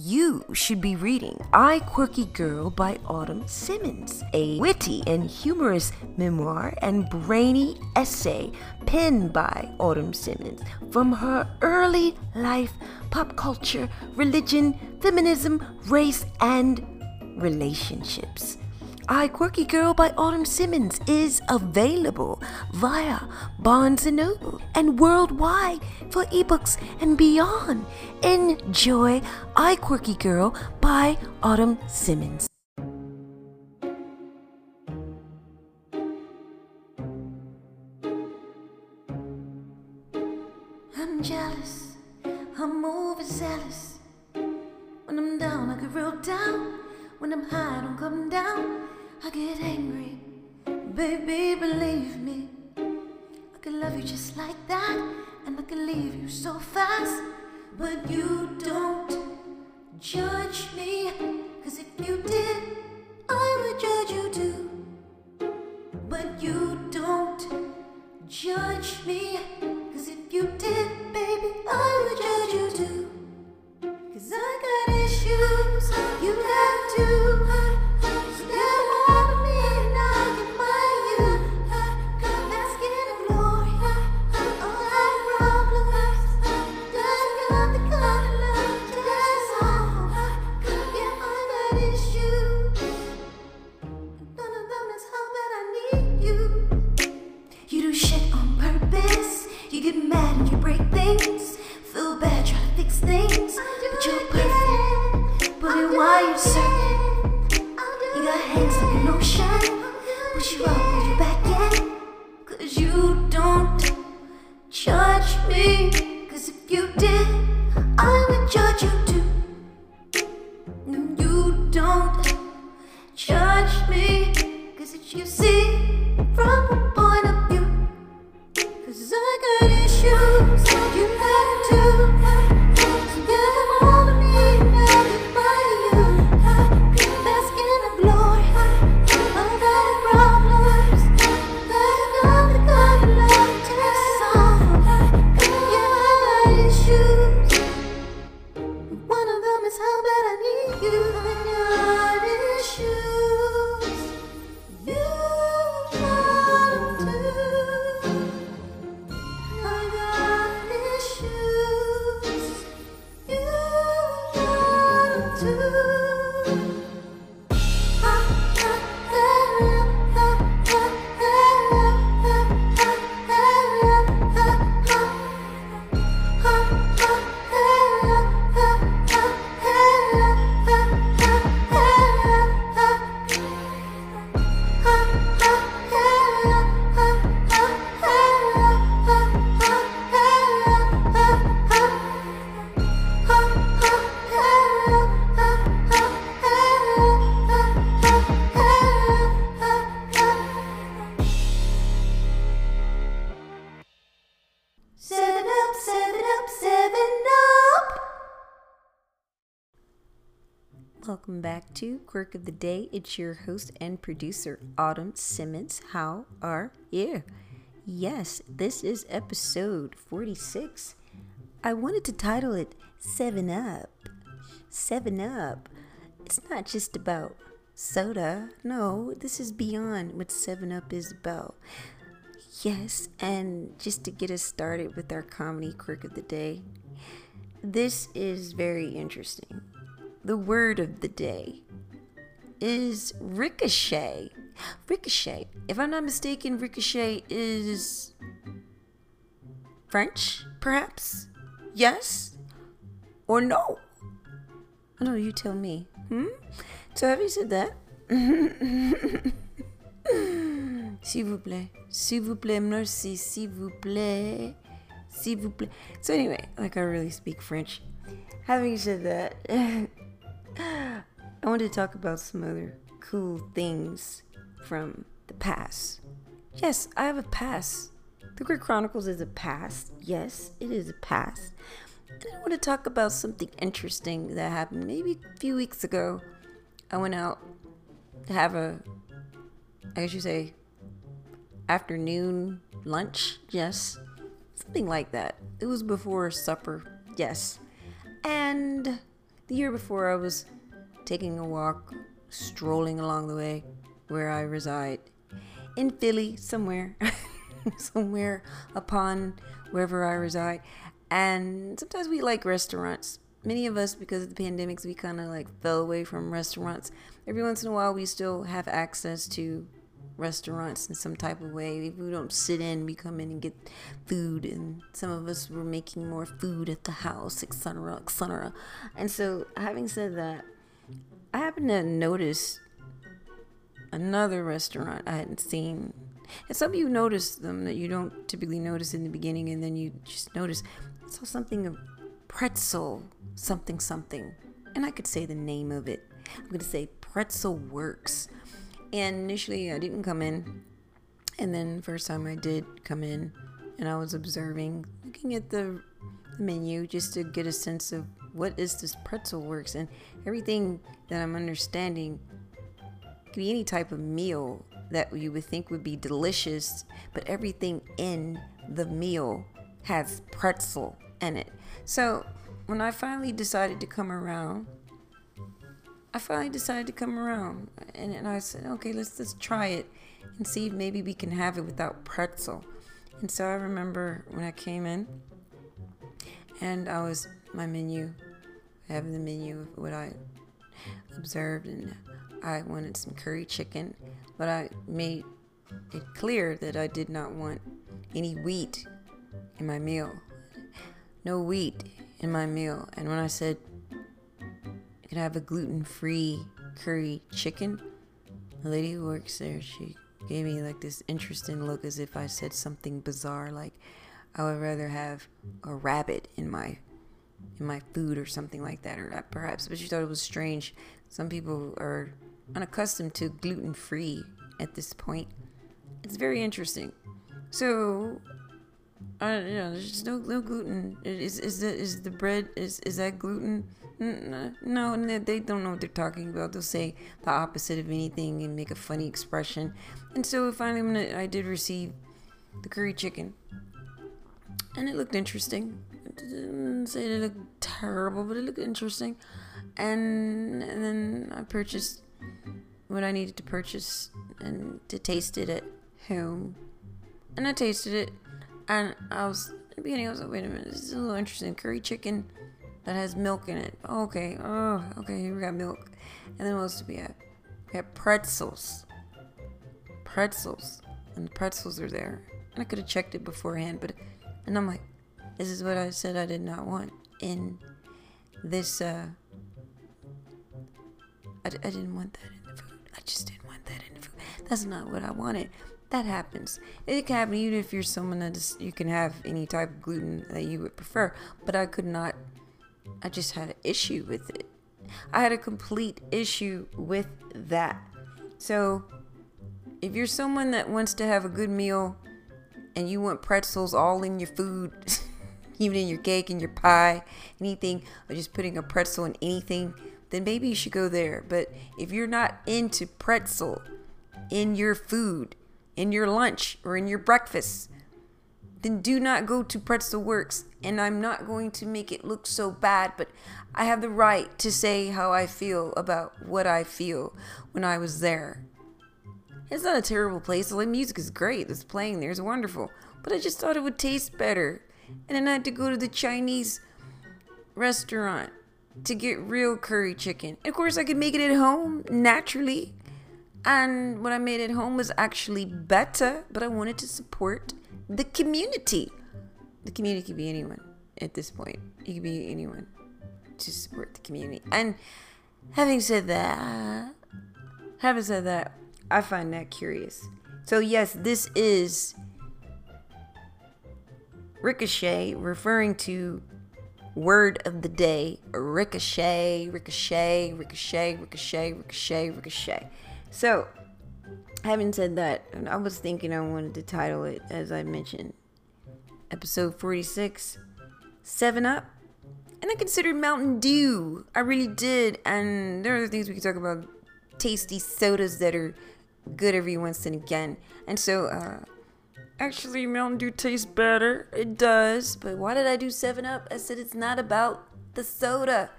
You should be reading I Quirky Girl by Autumn Simmons, a witty and humorous memoir and brainy essay penned by Autumn Simmons from her early life, pop culture, religion, feminism, race, and relationships. I Quirky Girl by Autumn Simmons is available via Barnes & Noble and worldwide for ebooks and beyond. Enjoy I Quirky Girl by Autumn Simmons. I'm jealous, I'm overzealous. When I'm down, I get real down. When I'm high, I don't come down. I get angry. Baby, believe me. I could love you just like that, and I could leave you so fast. But you don't judge me, cause if you did, I would judge you too. But you don't judge me, cause if you did, baby, I would judge you too. Cause I got issues, you have too. Of the Day. It's your host and producer, Autumn Simmons. How are you? Yes, this is episode 46. I wanted to title it Seven Up. Seven Up. It's not just about soda. No, this is beyond what Seven Up is about. Yes, and just to get us started with our comedy quirk of the day, this is very interesting. The word of the day is ricochet. Ricochet. If I'm not mistaken, ricochet is French, perhaps? Yes? Or no? I don't know, you tell me. Hmm? So have you said that? S'il vous plaît. S'il vous plaît, merci. S'il vous plaît. S'il vous plaît. So, anyway, like I really speak French. Having said that, I wanted to talk about some other cool things from the past. Yes, I have a past. The Quirk Chronicles is a past. Yes, it is a past. And I want to talk about something interesting that happened maybe a few weeks ago. I went out to have a, I guess you say, afternoon lunch. Yes, something like that. It was before supper. Yes. And The year before, I was taking a walk, strolling along the way where I reside in Philly, somewhere, somewhere upon wherever I reside. And sometimes we like restaurants. Many of us, because of the pandemics, we kind of like fell away from restaurants. Every once in a while, we still have access to restaurants in some type of way. If we don't sit in, we come in and get food, and some of us were making more food at the house, etc., etc. And so, having said that, I happened to notice another restaurant I hadn't seen. And some of you notice them that you don't typically notice in the beginning, and then you just notice. I saw something of pretzel, something, something. And I could say the name of it. I'm going to say Pretzel Works. And initially, I didn't come in. And then, first time I did come in, and I was observing, looking at the, the menu just to get a sense of what is this Pretzel Works. And everything that I'm understanding could be any type of meal that you would think would be delicious, but everything in the meal has pretzel in it. So when I finally decided to come around, I finally decided to come around, and, and I said, okay, let's let's try it and see if maybe we can have it without pretzel. And so I remember when I came in, and I was my menu, having the menu of what I observed, and I wanted some curry chicken, but I made it clear that I did not want any wheat in my meal. No wheat in my meal. And when I said you can have a gluten free curry chicken, the lady who works there, she gave me like this interesting look as if I said something bizarre like I would rather have a rabbit in my in my food or something like that or perhaps but she thought it was strange some people are unaccustomed to gluten free at this point it's very interesting so uh, you know, there's just no no gluten. Is is the is the bread is is that gluten? No, they don't know what they're talking about. They'll say the opposite of anything and make a funny expression. And so finally, I did receive the curry chicken, and it looked interesting. Didn't say it looked terrible, but it looked interesting. And, and then I purchased what I needed to purchase and to taste it at home. And I tasted it and I was in the beginning, I was like, wait a minute, this is a little interesting. Curry chicken that has milk in it. Okay, oh, okay, here we got milk. And then what else do we have? We have pretzels. Pretzels. And the pretzels are there. And I could have checked it beforehand, but, and I'm like, this is what I said I did not want in this, uh, I, I didn't want that in the food. I just didn't want that in the food. That's not what I wanted that happens. It can happen even if you're someone that is, you can have any type of gluten that you would prefer. But I could not. I just had an issue with it. I had a complete issue with that. So, if you're someone that wants to have a good meal and you want pretzels all in your food, even in your cake and your pie, anything, or just putting a pretzel in anything, then maybe you should go there. But if you're not into pretzel in your food, in your lunch or in your breakfast, then do not go to Pretzel Works. And I'm not going to make it look so bad, but I have the right to say how I feel about what I feel when I was there. It's not a terrible place. The music is great. It's playing there. It's wonderful. But I just thought it would taste better. And then I had to go to the Chinese restaurant to get real curry chicken. Of course, I could make it at home naturally. And what I made at home was actually better, but I wanted to support the community. The community could be anyone at this point. it could be anyone to support the community. And having said that, having said that, I find that curious. So yes, this is Ricochet referring to word of the day ricochet, ricochet, ricochet, ricochet, ricochet, ricochet. So, having said that, I was thinking I wanted to title it, as I mentioned, episode 46 7 Up. And I considered Mountain Dew. I really did. And there are other things we can talk about tasty sodas that are good every once and again. And so, uh, actually, Mountain Dew tastes better. It does. But why did I do 7 Up? I said it's not about the soda,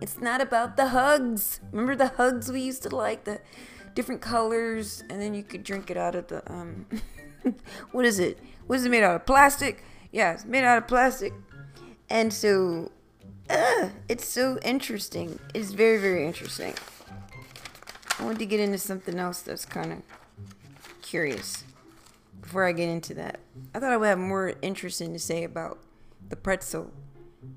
It's not about the hugs. Remember the hugs we used to like, the different colors, and then you could drink it out of the um. what is it? What is it made out of? Plastic? Yeah, it's made out of plastic. And so, uh, it's so interesting. It's very, very interesting. I want to get into something else that's kind of curious before I get into that. I thought I would have more interesting to say about the pretzel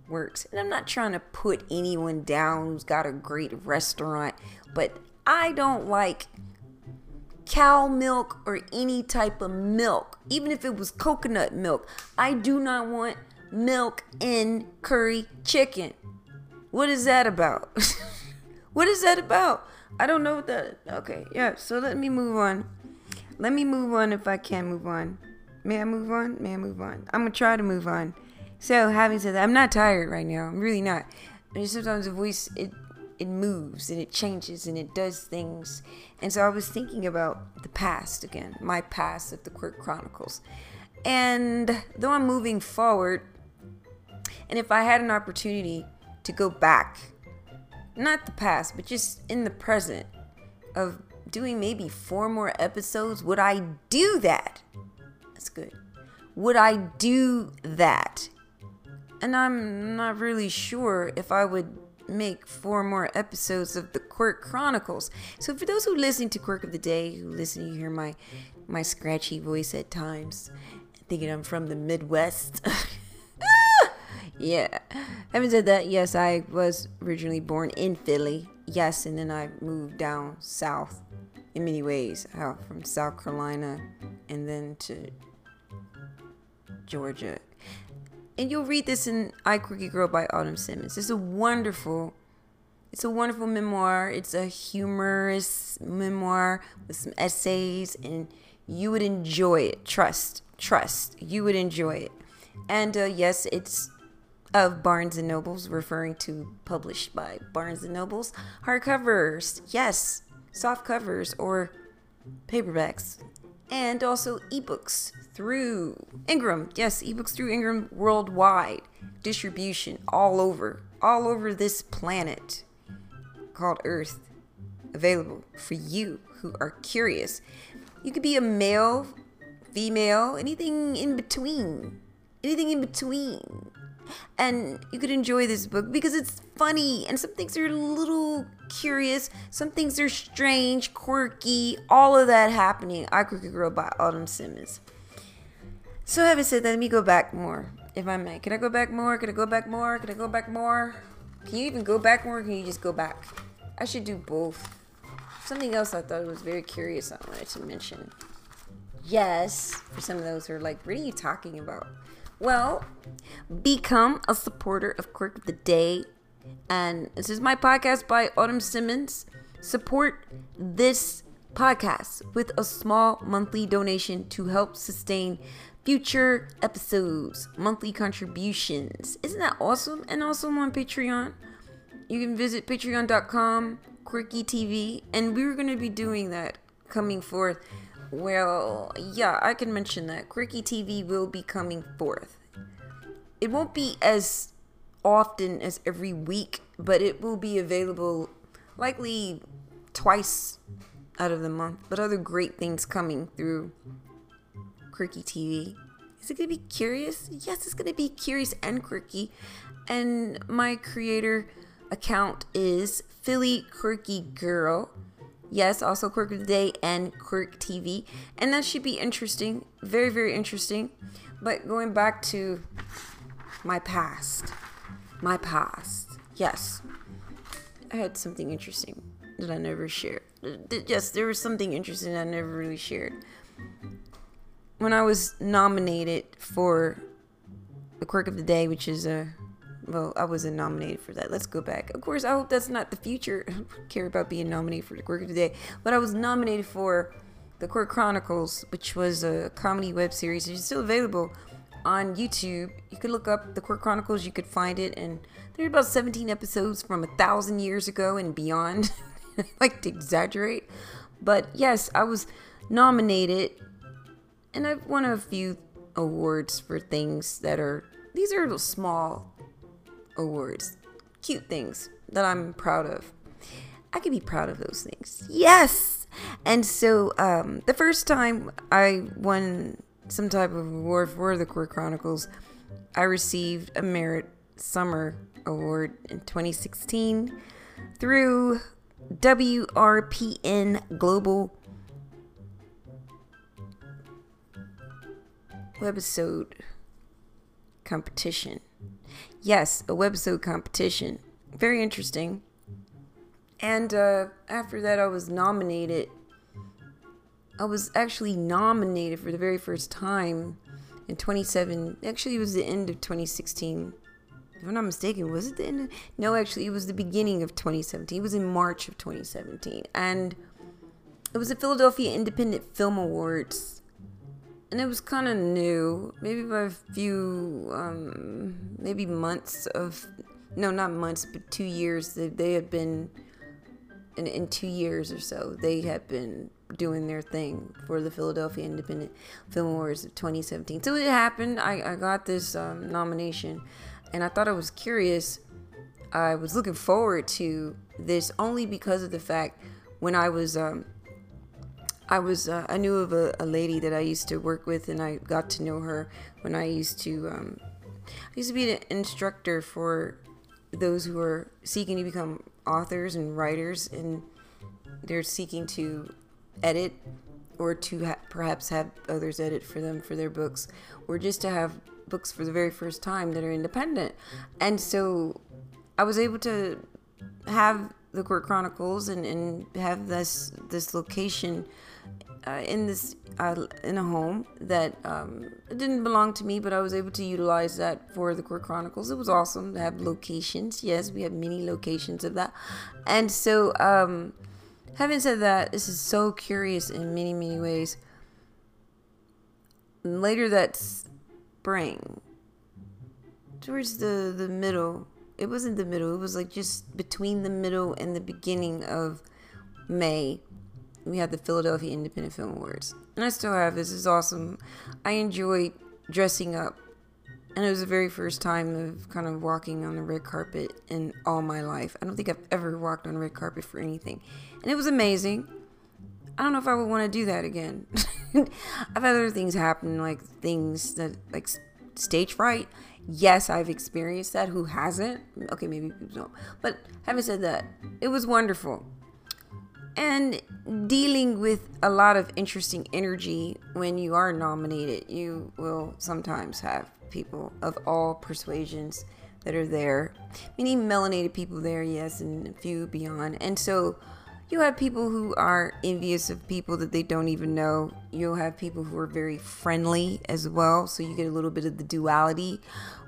works. And I'm not trying to put anyone down who's got a great restaurant, but I don't like cow milk or any type of milk, even if it was coconut milk. I do not want milk in curry chicken. What is that about? what is that about? I don't know what that. Okay, yeah. So let me move on. Let me move on if I can move on. May I move on? May I move on? I'm gonna try to move on. So having said that, I'm not tired right now. I'm really not. And sometimes the voice it it moves and it changes and it does things. And so I was thinking about the past again, my past of the Quirk Chronicles. And though I'm moving forward, and if I had an opportunity to go back, not the past, but just in the present of doing maybe four more episodes, would I do that? That's good. Would I do that? And I'm not really sure if I would make four more episodes of the Quirk Chronicles. So for those who listen to Quirk of the Day, who listen, you hear my my scratchy voice at times, thinking I'm from the Midwest. Ah! yeah. Having said that, yes, I was originally born in Philly. Yes, and then I moved down south in many ways, out from South Carolina and then to Georgia. And you'll read this in I Quirky Girl by Autumn Simmons. It's a wonderful it's a wonderful memoir. It's a humorous memoir with some essays and you would enjoy it. Trust, trust. You would enjoy it. And uh, yes, it's of Barnes and Nobles, referring to published by Barnes and Nobles. Hardcovers, yes, soft covers or paperbacks, and also ebooks through Ingram. Yes, ebooks through Ingram worldwide distribution all over, all over this planet called Earth. Available for you who are curious. You could be a male, female, anything in between. Anything in between and you could enjoy this book because it's funny and some things are a little curious some things are strange quirky all of that happening. I quirky girl by autumn simmons. So having said that let me go back more if i may. Can i go back more? Can i go back more? Can i go back more? Can you even go back more can you just go back? I should do both. Something else i thought was very curious i wanted to mention. Yes for some of those who are like what are you talking about well, become a supporter of Quirk of the Day. And this is my podcast by Autumn Simmons. Support this podcast with a small monthly donation to help sustain future episodes, monthly contributions. Isn't that awesome? And also on Patreon. You can visit patreon.com, quirky TV, and we were going to be doing that coming forth well, yeah, I can mention that Quirky TV will be coming forth. It won't be as often as every week, but it will be available likely twice out of the month. But other great things coming through Quirky TV. Is it going to be curious? Yes, it's going to be curious and quirky. And my creator account is Philly Quirky Girl. Yes, also Quirk of the Day and Quirk TV. And that should be interesting. Very, very interesting. But going back to my past. My past. Yes. I had something interesting that I never shared. Yes, there was something interesting I never really shared. When I was nominated for the Quirk of the Day, which is a well, I wasn't nominated for that. Let's go back. Of course, I hope that's not the future. I don't care about being nominated for the Quirk of the Day, but I was nominated for the Quirk Chronicles, which was a comedy web series. It's still available on YouTube. You could look up the Quirk Chronicles. You could find it, and there are about 17 episodes from a thousand years ago and beyond. I like to exaggerate, but yes, I was nominated, and I've won a few awards for things that are these are little small awards. Cute things. that I'm proud of. I can be proud of those things. Yes. And so um, the first time I won some type of award for the Quirk Chronicles, I received a Merit Summer Award in 2016 through WRPN Global Webisode Competition. Yes, a webisode competition. Very interesting. And uh, after that, I was nominated. I was actually nominated for the very first time in 27. Actually, it was the end of 2016. If I'm not mistaken, was it the end? Of, no, actually, it was the beginning of 2017. It was in March of 2017, and it was the Philadelphia Independent Film Awards, and it was kind of new. Maybe by a few, um, maybe months of, no, not months, but two years. They, they had been in, in two years or so, they had been doing their thing for the Philadelphia Independent Film Awards of 2017. So it happened. I, I got this um, nomination, and I thought I was curious. I was looking forward to this only because of the fact when I was. Um, I was uh, I knew of a, a, lady that I used to work with, and I got to know her when I used to um, I used to be an instructor for those who are seeking to become authors and writers and they're seeking to edit or to ha- perhaps have others edit for them for their books or just to have books for the very first time that are independent. And so i was able to have the Quirk chronicles and, and have this this location uh, in this uh, in a home that um, didn't belong to me, but I was able to utilize that for the Quirk Chronicles. It was awesome to have locations. Yes, we have many locations of that, and so um, having said that, this is so curious in many many ways. Later that spring, towards the the middle, it wasn't the middle. It was like just between the middle and the beginning of May we had the Philadelphia Independent Film Awards. And I still have. This is awesome. I enjoy dressing up. And it was the very first time of kind of walking on the red carpet in all my life. I don't think I've ever walked on red carpet for anything. And it was amazing. I don't know if I would want to do that again. I've had other things happen, like things that, like stage fright. Yes, I've experienced that. Who hasn't? Okay, maybe people don't. But having said that, it was wonderful and dealing with a lot of interesting energy when you are nominated. You will sometimes have people of all persuasions that are there, many melanated people there, yes, and a few beyond. And so you have people who are envious of people that they don't even know. You'll have people who are very friendly as well. So you get a little bit of the duality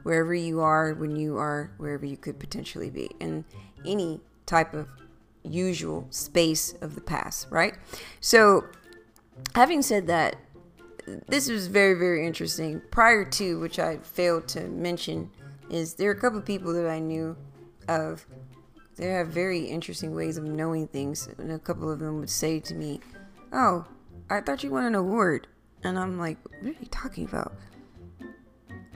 wherever you are when you are wherever you could potentially be. And any type of usual space of the past, right? So, having said that, this was very, very interesting. Prior to which I failed to mention, is there are a couple of people that I knew of. They have very interesting ways of knowing things, and a couple of them would say to me, "Oh, I thought you won an award," and I'm like, "What are you talking about?"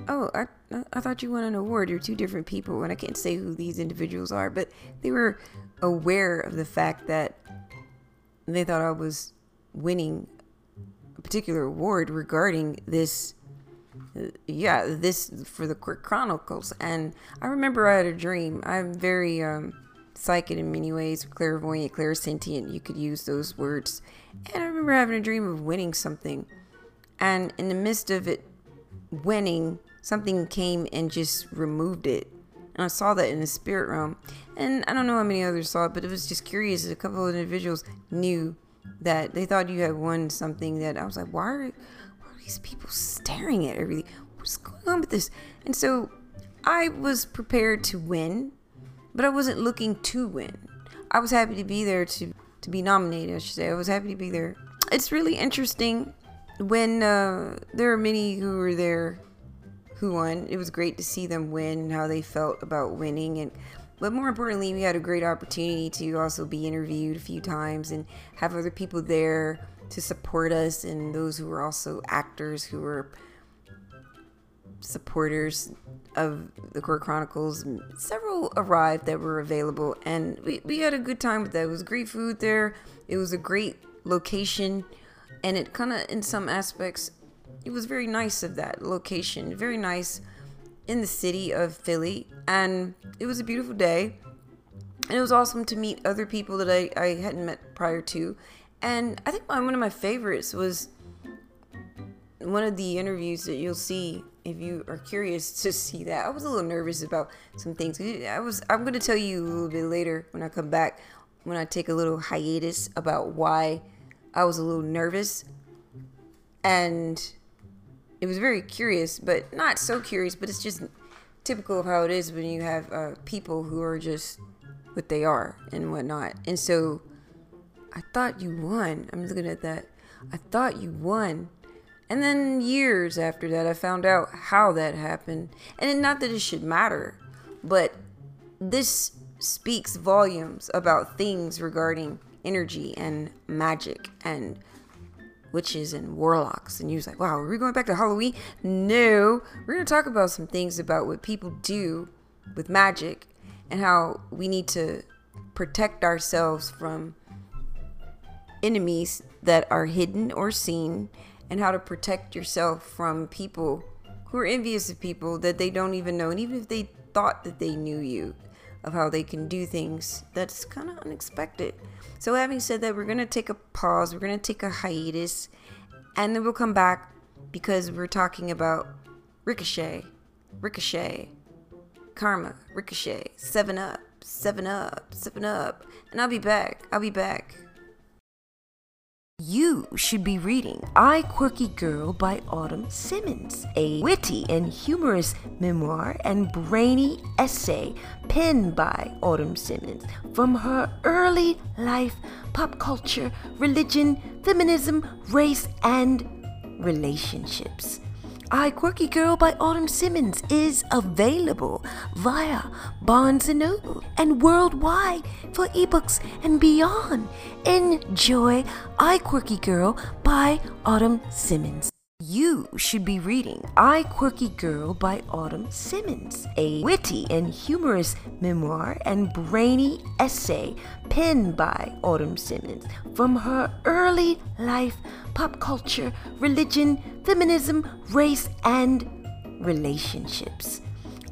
oh, I, I thought you won an award. You're two different people. And I can't say who these individuals are, but they were aware of the fact that they thought I was winning a particular award regarding this. Uh, yeah, this for the Quirk Chronicles. And I remember I had a dream. I'm very um, psychic in many ways, clairvoyant, clairsentient. You could use those words. And I remember having a dream of winning something. And in the midst of it winning, something came and just removed it. And I saw that in the spirit realm. And I don't know how many others saw it, but it was just curious. A couple of individuals knew that they thought you had won something that I was like, why are, why are these people staring at everything? What's going on with this? And so I was prepared to win, but I wasn't looking to win. I was happy to be there to, to be nominated, I should say. I was happy to be there. It's really interesting when uh, there are many who were there who won. It was great to see them win and how they felt about winning and but more importantly, we had a great opportunity to also be interviewed a few times and have other people there to support us and those who were also actors who were supporters of the Quirk Chronicles. Several arrived that were available, and we, we had a good time with that. It was great food there. It was a great location, and it kind of, in some aspects, it was very nice of that location. Very nice in the city of Philly, and it was a beautiful day. And it was awesome to meet other people that I, I hadn't met prior to. And I think one of my favorites was one of the interviews that you'll see if you are curious to see that. I was a little nervous about some things. I was I'm going to tell you a little bit later when I come back when I take a little hiatus about why I was a little nervous. And it was very curious, but not so curious, but it's just typical of how it is when you have uh, people who are just what they are and whatnot. And so I thought you won. I'm looking at that. I thought you won. And then years after that, I found out how that happened. And not that it should matter, but this speaks volumes about things regarding energy and magic and witches and warlocks. And you was like, wow, are we going back to Halloween? No, we're going to talk about some things about what people do with magic and how we need to protect ourselves from enemies that are hidden or seen and how to protect yourself from people who are envious of people that they don't even know and even if they thought that they knew you of how they can do things that's kind of unexpected. So having said that we're going to take a pause we're going to take a hiatus and then we'll come back because we're talking about ricochet ricochet karma ricochet seven up seven up seven up and i'll be back i'll be back you should be reading I Quirky Girl by Autumn Simmons, a witty and humorous memoir and brainy essay penned by Autumn Simmons from her early life, pop culture, religion, feminism, race, and relationships. I Quirky Girl by Autumn Simmons is available via Barnes & Noble and worldwide for ebooks and beyond. Enjoy I Quirky Girl by Autumn Simmons. You should be reading I Quirky Girl by Autumn Simmons, a witty and humorous memoir and brainy essay penned by Autumn Simmons from her early life, pop culture, religion, feminism, race, and relationships.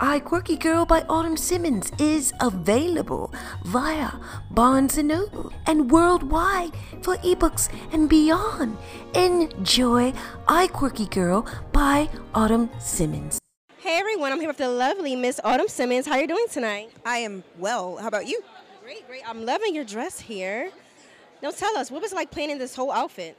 I Quirky Girl by Autumn Simmons is available via Barnes & Noble and worldwide for ebooks and beyond. Enjoy I Quirky Girl by Autumn Simmons. Hey everyone, I'm here with the lovely Miss Autumn Simmons. How are you doing tonight? I am well. How about you? Great, great. I'm loving your dress here. Now tell us, what was it like planning this whole outfit?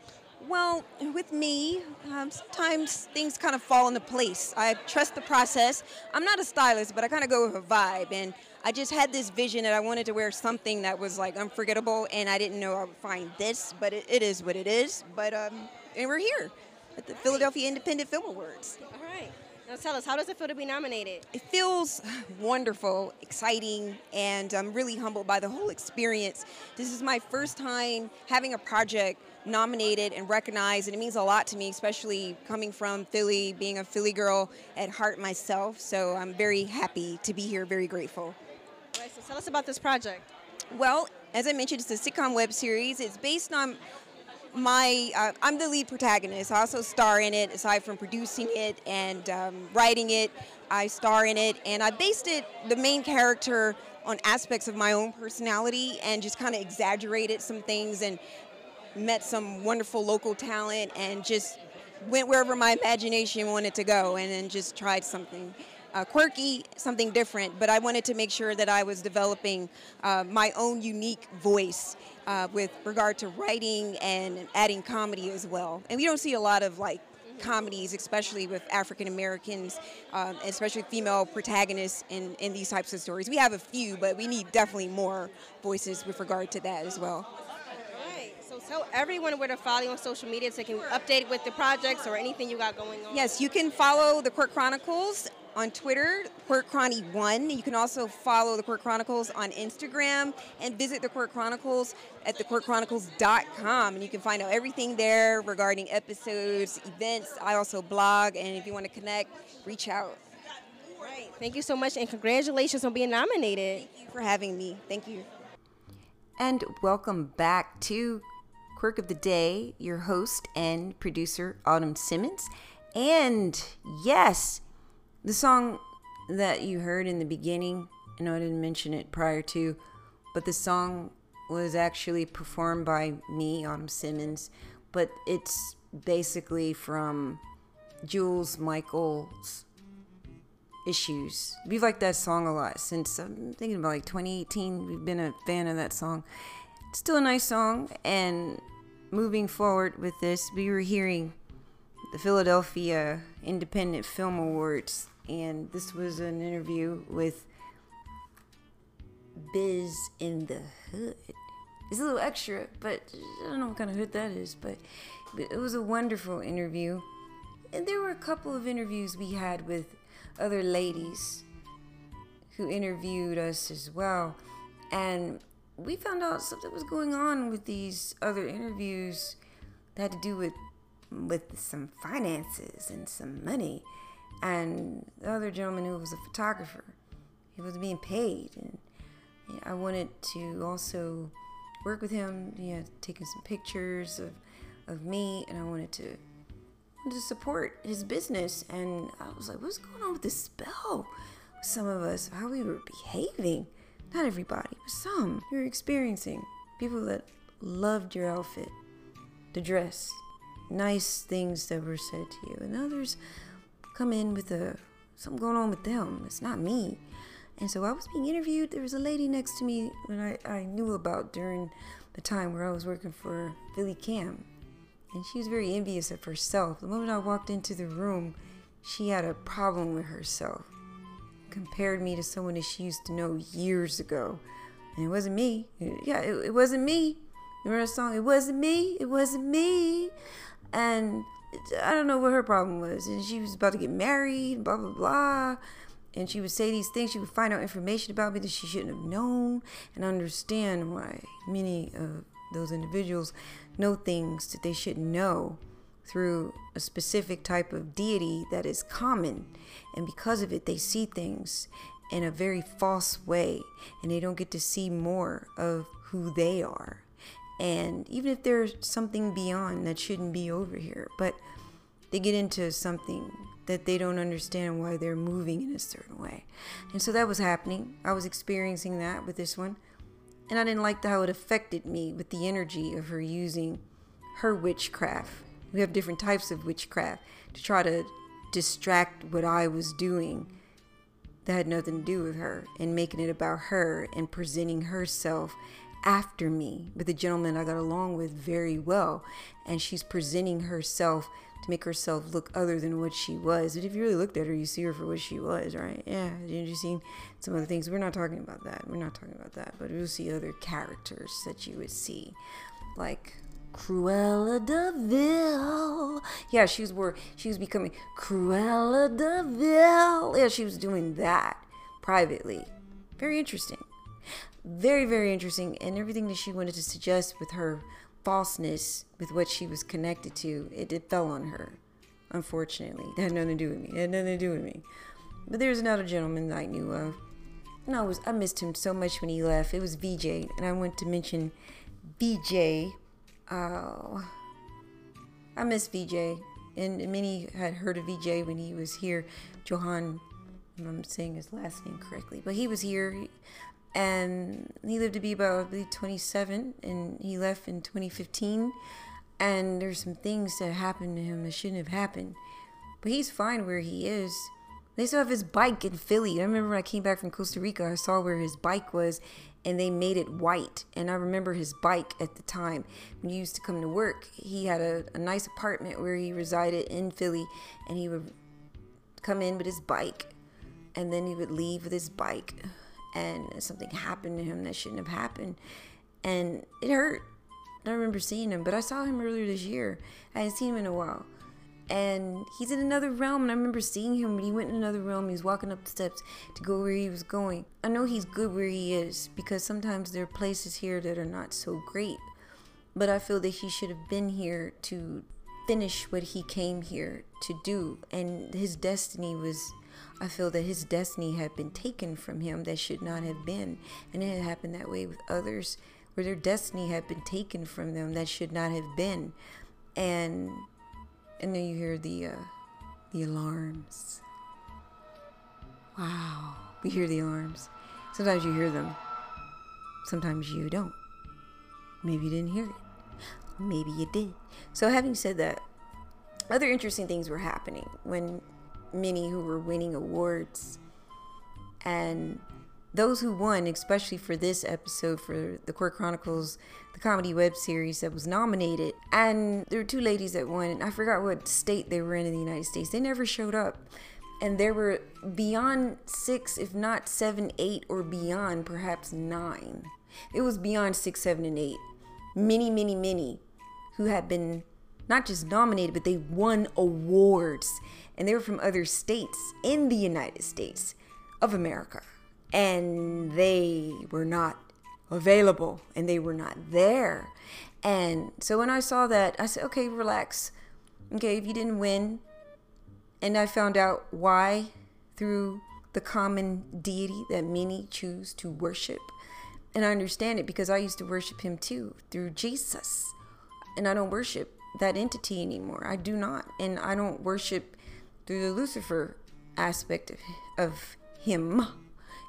Well, with me, um, sometimes things kind of fall into place. I trust the process. I'm not a stylist, but I kind of go with a vibe. And I just had this vision that I wanted to wear something that was like unforgettable, and I didn't know I would find this, but it, it is what it is. But um, and we're here at the Philadelphia Independent Film Awards. All right. Now tell us, how does it feel to be nominated? It feels wonderful, exciting, and I'm really humbled by the whole experience. This is my first time having a project nominated and recognized, and it means a lot to me, especially coming from Philly, being a Philly girl at heart myself. So I'm very happy to be here, very grateful. All right, so tell us about this project. Well, as I mentioned, it's a sitcom web series. It's based on my uh, I'm the lead protagonist. I also star in it, aside from producing it and um, writing it. I star in it, and I based it the main character on aspects of my own personality and just kind of exaggerated some things and met some wonderful local talent and just went wherever my imagination wanted to go and then just tried something uh, quirky, something different, but I wanted to make sure that I was developing uh, my own unique voice uh, with regard to writing and adding comedy as well. And we don't see a lot of like comedies, especially with African Americans, um, especially female protagonists in, in these types of stories. We have a few, but we need definitely more voices with regard to that as well. Right. So tell everyone where to follow you on social media so they can update with the projects or anything you got going on. Yes, you can follow the Quirk Chronicles on Twitter, Quirk Chrony One. You can also follow the Quirk Chronicles on Instagram and visit the Quirk Chronicles at thequirkchronicles.com. And you can find out everything there regarding episodes, events. I also blog, and if you want to connect, reach out. Right. Thank you so much, and congratulations on being nominated. Thank you for having me. Thank you. And welcome back to Quirk of the Day, your host and producer, Autumn Simmons. And yes, the song that you heard in the beginning, I know I didn't mention it prior to, but the song was actually performed by me, Autumn Simmons, but it's basically from Julia Michaels' issues. We've liked that song a lot since I'm thinking about like 2018. We've been a fan of that song. It's still a nice song, and moving forward with this, we were hearing the Philadelphia Independent Film Awards, and this was an interview with Biz in the Hood. It's a little extra, but I don't know what kind of hood that is, but it was a wonderful interview. And there were a couple of interviews we had with other ladies who interviewed us as well. And we found out something was going on with these other interviews that had to do with with some finances and some money. And the other gentleman who was a photographer, he was being paid, and I wanted to also work with him. He had taken some pictures of of me, and I wanted to to support his business. And I was like, what's going on with this spell? Some of us, how we were behaving. Not everybody, but some. You were experiencing people that loved your outfit, the dress, nice things that were said to you, and others come in with a something going on with them. It's not me. And so I was being interviewed. There was a lady next to me that I, I knew about during the time where I was working for PhillyCAM. And she was very envious of herself. The moment I walked into the room, she had a problem with herself. Compared me to someone that she used to know years ago. And it wasn't me. Yeah, it, it wasn't me. You Remember that song? It wasn't me. It wasn't me. And I don't know what her problem was. And she was about to get married, blah, blah, blah. And she would say these things. She would find out information about me that she shouldn't have known and understand why many of those individuals know things that they shouldn't know through a specific type of deity that is common. And because of it, they see things in a very false way and they don't get to see more of who they are. And even if there's something beyond that shouldn't be over here, but they get into something that they don't understand why they're moving in a certain way. And so that was happening. I was experiencing that with this one. And I didn't like how it affected me with the energy of her using her witchcraft. We have different types of witchcraft to try to distract what I was doing that had nothing to do with her and making it about her and presenting herself after me with the gentleman I got along with very well. And she's presenting herself to make herself look other than what she was. But if you really looked at her, you see her for what she was, right? Yeah, you seen some other things. We're not talking about that. We're not talking about that. But you'll see other characters that you would see, like Cruella de Vil. Yeah, she was were she was becoming Cruella de Vil. Yeah, she was doing that privately. Very interesting. Very, very interesting. And everything that she wanted to suggest with her falseness with what she was connected to, it, it fell on her. Unfortunately. It had nothing to do with me. It had nothing to do with me. But there's another gentleman that I knew of. And I was I missed him so much when he left. It was VJ. And I want to mention VJ. Oh uh, I miss VJ. And many had heard of VJ when he was here. Johan I'm saying his last name correctly. But he was here and he lived to be about I believe 27 and he left in 2015 and there's some things that happened to him that shouldn't have happened. But he's fine where he is. They still have his bike in philly. I remember when i came back from costa rica i saw where his bike was and they made it white. And i remember his bike at the time. When he used to come to work he had a, a nice apartment where he resided in philly and he would come in with his bike and then he would leave with his bike and something happened to him that shouldn't have happened. And it hurt. I remember seeing him, but I saw him earlier this year. I hadn't seen him in a while. and he's in another realm. And I remember seeing him when he went in another realm. He was walking up the steps to go where he was going. I know he's good where he is because sometimes there are places here that are not so great. But I feel that he should have been here to finish what he came here to do. And his destiny was, I feel that his destiny had been taken from him that should not have been. And it had happened that way with others where their destiny had been taken from them that should not have been. And and then you hear the uh, the alarms. Wow, we hear the alarms. Sometimes you hear them. Sometimes you don't. Maybe you didn't hear it. Maybe you did. So, having said that, other interesting things were happening when many who were winning awards and those who won, especially for this episode for the Quirk Chronicles, the comedy web series that was nominated. And there were two ladies that won, and I forgot what state they were in in the United States. They never showed up. And there were beyond six, if not seven, eight, or beyond, perhaps nine. It was beyond six, seven, and eight. Many, many, many who had been not just nominated, but they won awards. And they were from other states in the United States of America and they were not available and they were not there. And so when I saw that, I said, okay, relax. Okay, if you didn't win, and I found out why through the common deity that many choose to worship. And I understand it because I used to worship him too through Jesus. And I don't worship that entity anymore. I do not. And I don't worship through the Lucifer aspect of, of him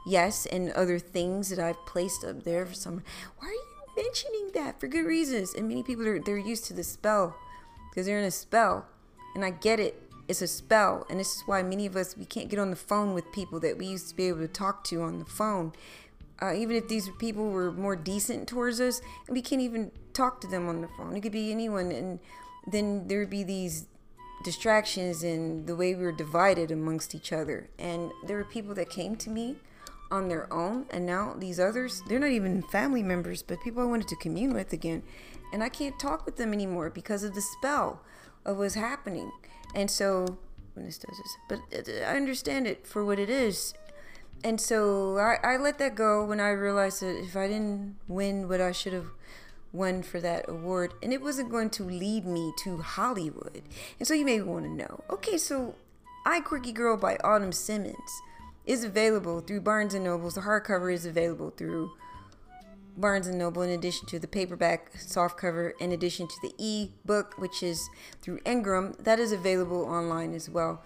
yes, and other things that I've placed up there for some. Why are you mentioning that? For good reasons. And many people are they're used to the spell because they're in a spell, and I get it. It's a spell, and this is why many of us we can't get on the phone with people that we used to be able to talk to on the phone. Uh, even if these people were more decent towards us, and we can't even talk to them on the phone. It could be anyone, and then there would be these distractions and the way we were divided amongst each other. And there were people that came to me on their own and now these others they're not even family members but people i wanted to commune with again. And i can't talk with them anymore because of the spell of what's happening. And so this does this but uh, uh, i understand it for what it is. And so I, I let that go when i realized that if i didn't win what i should have won for that award and it wasn't going to lead me to hollywood and so you may want to know okay so i quirky girl by autumn simmons is available through Barnes and Nobles. The hardcover is available through Barnes and Noble in addition to the paperback softcover in addition to the e-book which is through Ingram that is available online as well.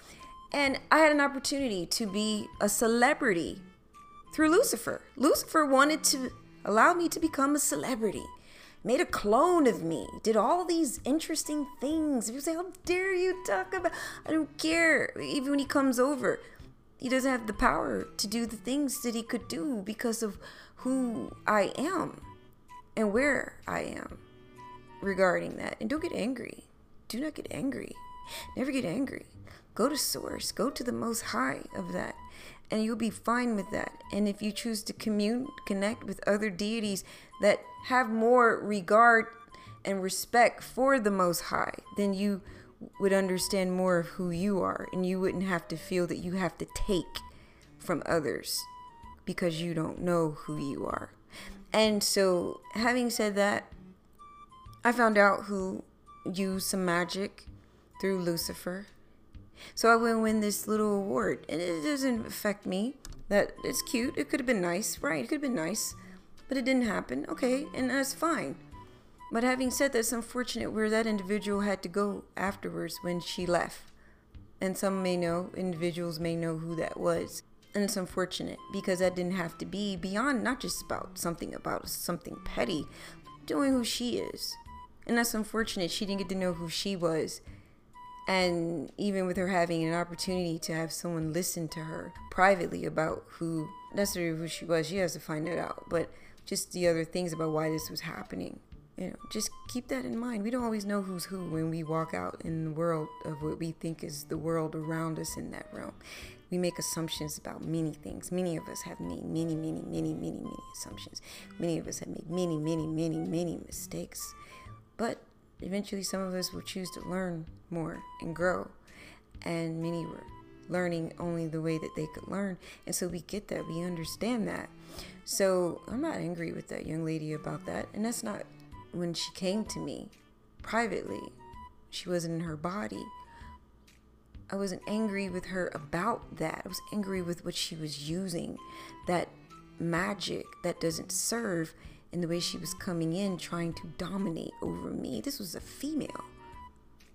And I had an opportunity to be a celebrity through Lucifer. Lucifer wanted to allow me to become a celebrity. Made a clone of me, did all these interesting things. People say, How dare you talk about I don't care. Even when he comes over he doesn't have the power to do the things that he could do because of who I am and where I am regarding that. And don't get angry. Do not get angry. Never get angry. Go to source. Go to the most high of that. And you'll be fine with that. And if you choose to commune, connect with other deities that have more regard and respect for the most high, then you would understand more of who you are and you wouldn't have to feel that you have to take from others because you don't know who you are. And so, having said that, I found out who used some magic through Lucifer. So I went win this little award, and it doesn't affect me. That it's cute. It could have been nice, right? It could have been nice, but it didn't happen. Okay, and that's fine. But having said that, it's unfortunate where that individual had to go afterwards when she left. And some may know, individuals may know who that was. And it's unfortunate because that didn't have to be beyond not just about something about something petty, doing who she is. And that's unfortunate. She didn't get to know who she was. And even with her having an opportunity to have someone listen to her privately about who necessarily who she was, she has to find it out. But just the other things about why this was happening you know, just keep that in mind. We don't always know who's who when we walk out in the world of what we think is the world around us in that realm. We make assumptions about many things. Many of us have made many, many, many, many, many assumptions. Many of us have made many, many, many, many mistakes. But eventually some of us will choose to learn more and grow. And many were learning only the way that they could learn. And so we get that, we understand that. So I'm not angry with that young lady about that. And that's not when she came to me privately, she wasn't in her body. I wasn't angry with her about that. I was angry with what she was using, that magic that doesn't serve in the way she was coming in trying to dominate over me. This was a female.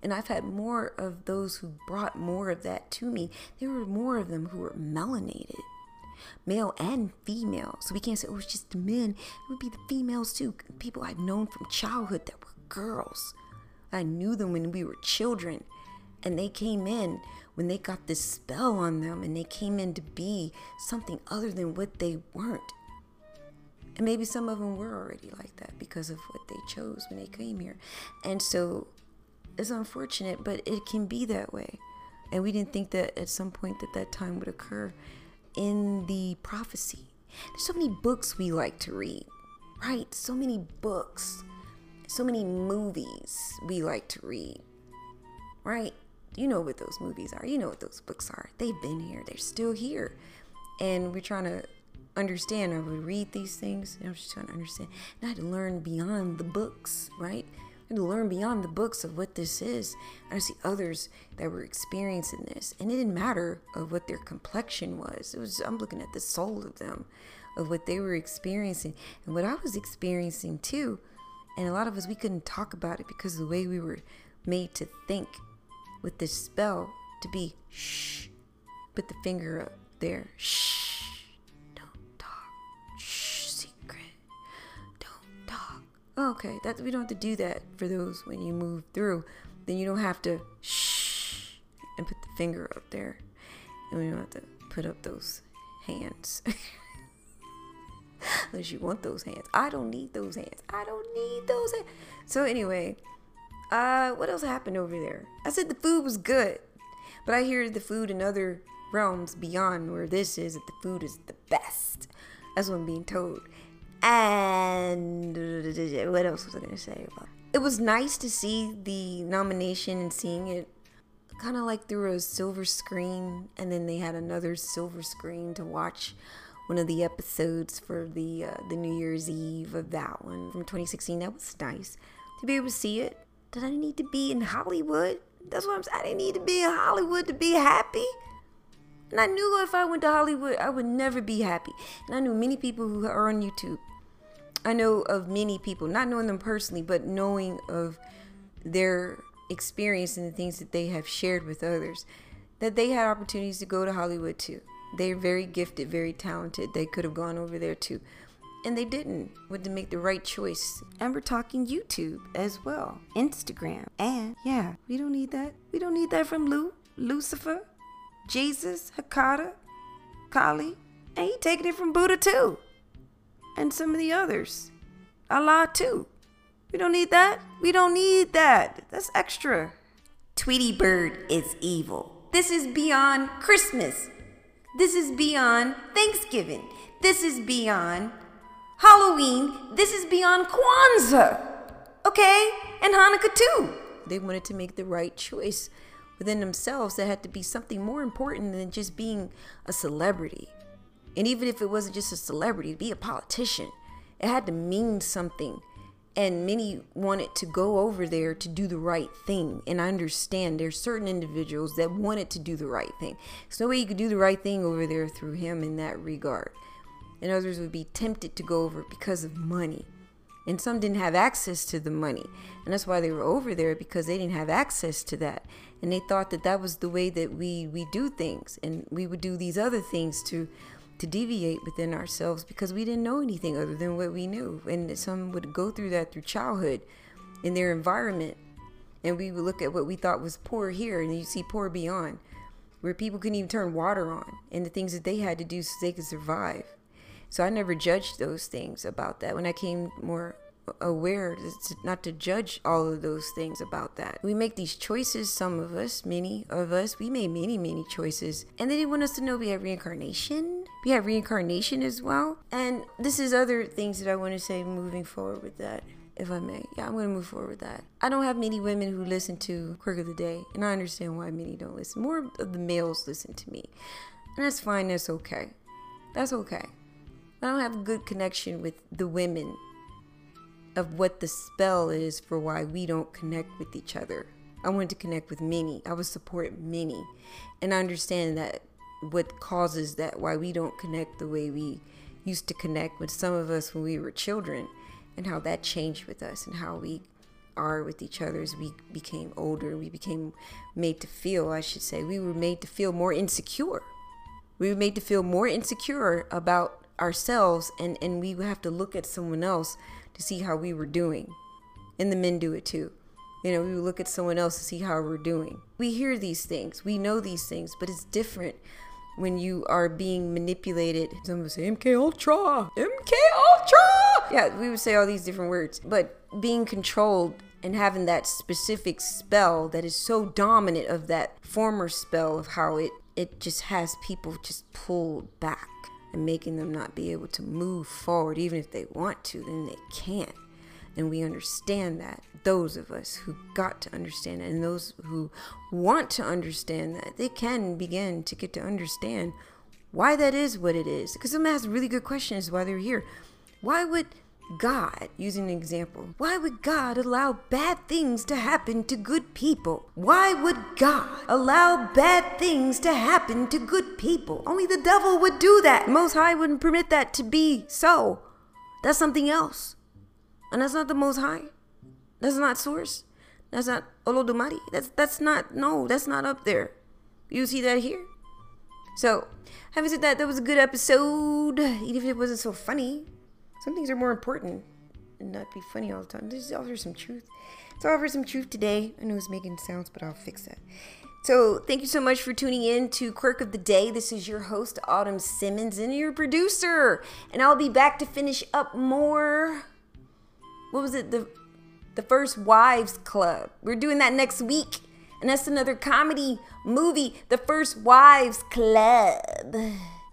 And I've had more of those who brought more of that to me. There were more of them who were melanated, male and female. So we can't say, oh, it's just the men. It would be the females too. People I've known from childhood that were girls. I knew them when we were children. And they came in when they got this spell on them and they came in to be something other than what they weren't. And maybe some of them were already like that because of what they chose when they came here. And so it's unfortunate, but it can be that way. And we didn't think that at some point that that time would occur in the prophecy. There's so many books we like to read, right? So many books, so many movies we like to read, right? You know what those movies are. You know what those books are. They've been here. They're still here. And we're trying to understand. I would read these things. I'm just trying to understand. And I had to learn beyond the books, right? I had to learn beyond the books of what this is. I see others that were experiencing this. And it didn't matter of what their complexion was. It was I'm looking at the soul of them, of what they were experiencing. And what I was experiencing too. And a lot of us we couldn't talk about it because of the way we were made to think with this spell to be shh. Put the finger up there. Shh. Talk. Okay, that we don't have to do that for those when you move through. Then you don't have to shh and put the finger up there. And we don't have to put up those hands. Unless you want those hands. I don't need those hands. I don't need those hands. So anyway, uh, what else happened over there? I said the food was good, but I hear the food in other realms beyond where this is that the food is the best. That's what I'm being told. And what else was I gonna say about? It was nice to see the nomination and seeing it kind of like through a silver screen, and then they had another silver screen to watch one of the episodes for the uh, the New Year's Eve of that one from 2016. That was nice to be able to see it did I need to be in Hollywood? That's what I'm saying. I didn't need to be in Hollywood to be happy. And I knew if I went to Hollywood, I would never be happy. And I knew many people who are on YouTube. I know of many people, not knowing them personally, but knowing of their experience and the things that they have shared with others, that they had opportunities to go to Hollywood too. They're very gifted, very talented. They could have gone over there too and they didn't want to make the right choice. And we're talking YouTube as well, Instagram, and yeah, we don't need that. We don't need that from Lou, Lucifer, Jesus, Hecate, Kali, and he taking it from Buddha too, and some of the others, Allah too. We don't need that. We don't need that. That's extra. Tweety Bird is evil. This is beyond Christmas. This is beyond Thanksgiving. This is beyond Halloween, this is beyond Kwanzaa. Okay? And Hanukkah too. They wanted to make the right choice within themselves. There had to be something more important than just being a celebrity. And even if it wasn't just a celebrity, be a politician, it had to mean something. And many wanted to go over there to do the right thing. And I understand there's certain individuals that wanted to do the right thing. There's no way you could do the right thing over there through him in that regard and others would be tempted to go over because of money. And some didn't have access to the money. And that's why they were over there because they didn't have access to that. And they thought that that was the way that we, we do things. And we would do these other things to, to deviate within ourselves because we didn't know anything other than what we knew. And some would go through that through childhood in their environment. And we would look at what we thought was poor here and you see poor beyond, where people couldn't even turn water on and the things that they had to do so they could survive. So I never judged those things about that. When I came more aware to, not to judge all of those things about that. We make these choices, some of us, many of us, we made many, many choices. And they didn't want us to know we have reincarnation. We have reincarnation as well. And this is other things that I want to say moving forward with that. if I may. Yeah, I'm gonna move forward with that. I don't have many women who listen to Quirk of the Day, and I understand why many don't listen. More of the males listen to me, and that's fine. That's okay. That's okay. I don't have a good connection with the women of what the spell is for why we don't connect with each other. I wanted to connect with many. I would support many, and I understand that what causes that why we don't connect the way we used to connect with some of us when we were children and how that changed with us and how we are with each other as we became older we became made to feel i should say we were made to feel more insecure we were made to feel more insecure about ourselves and and we would have to look at someone else to see how we were doing. And the men do it too. You know we look at someone else to see how we're doing. We hear these things. We know these things but it's different when you are being manipulated. Some would say MK Ultra, MK Ultra. Yeah, we would say all these different words, but being controlled and having that specific spell that is so dominant of that former spell of how it it just has people just pulled back and making them not be able to move forward even if they want to then they can't. And we understand that. Those of us who got to understand it and those who want to understand that they can begin to get to understand why that is what it is. Because some ask really good questions why they're here. Why would God, using an example, why would God allow bad things to happen to good people? Why would God allow bad things to happen to good people? Only the devil would do that. Most High wouldn't permit that to be so. That's something else. And that's not the Most High. That's not Source. That's not Olodumare. That's that's not no. That's not up there. You see that here. So, having said that, that was a good episode. Even if it wasn't so funny, some things are more important and not be funny all the time. Just offer some truth. So offer some truth today. I know it's making sounds, but I'll fix that. So thank you so much for tuning in to Quirk of the Day. This is your host Autumn Simmons and your producer, and I'll be back to finish up more what was it the the first wives club we're doing that next week and that's another comedy movie the first wives club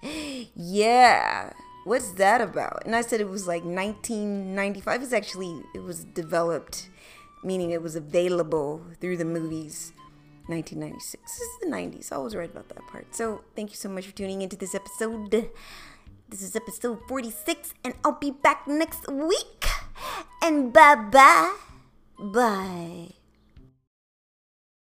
yeah what's that about? And i said it was like 1995 it's actually it was developed meaning it was available through the movies 1996 this is the 90s i was right about that part. So thank you so much for tuning into this episode. This is episode 46 and i'll be back next week. And bye bye. Bye.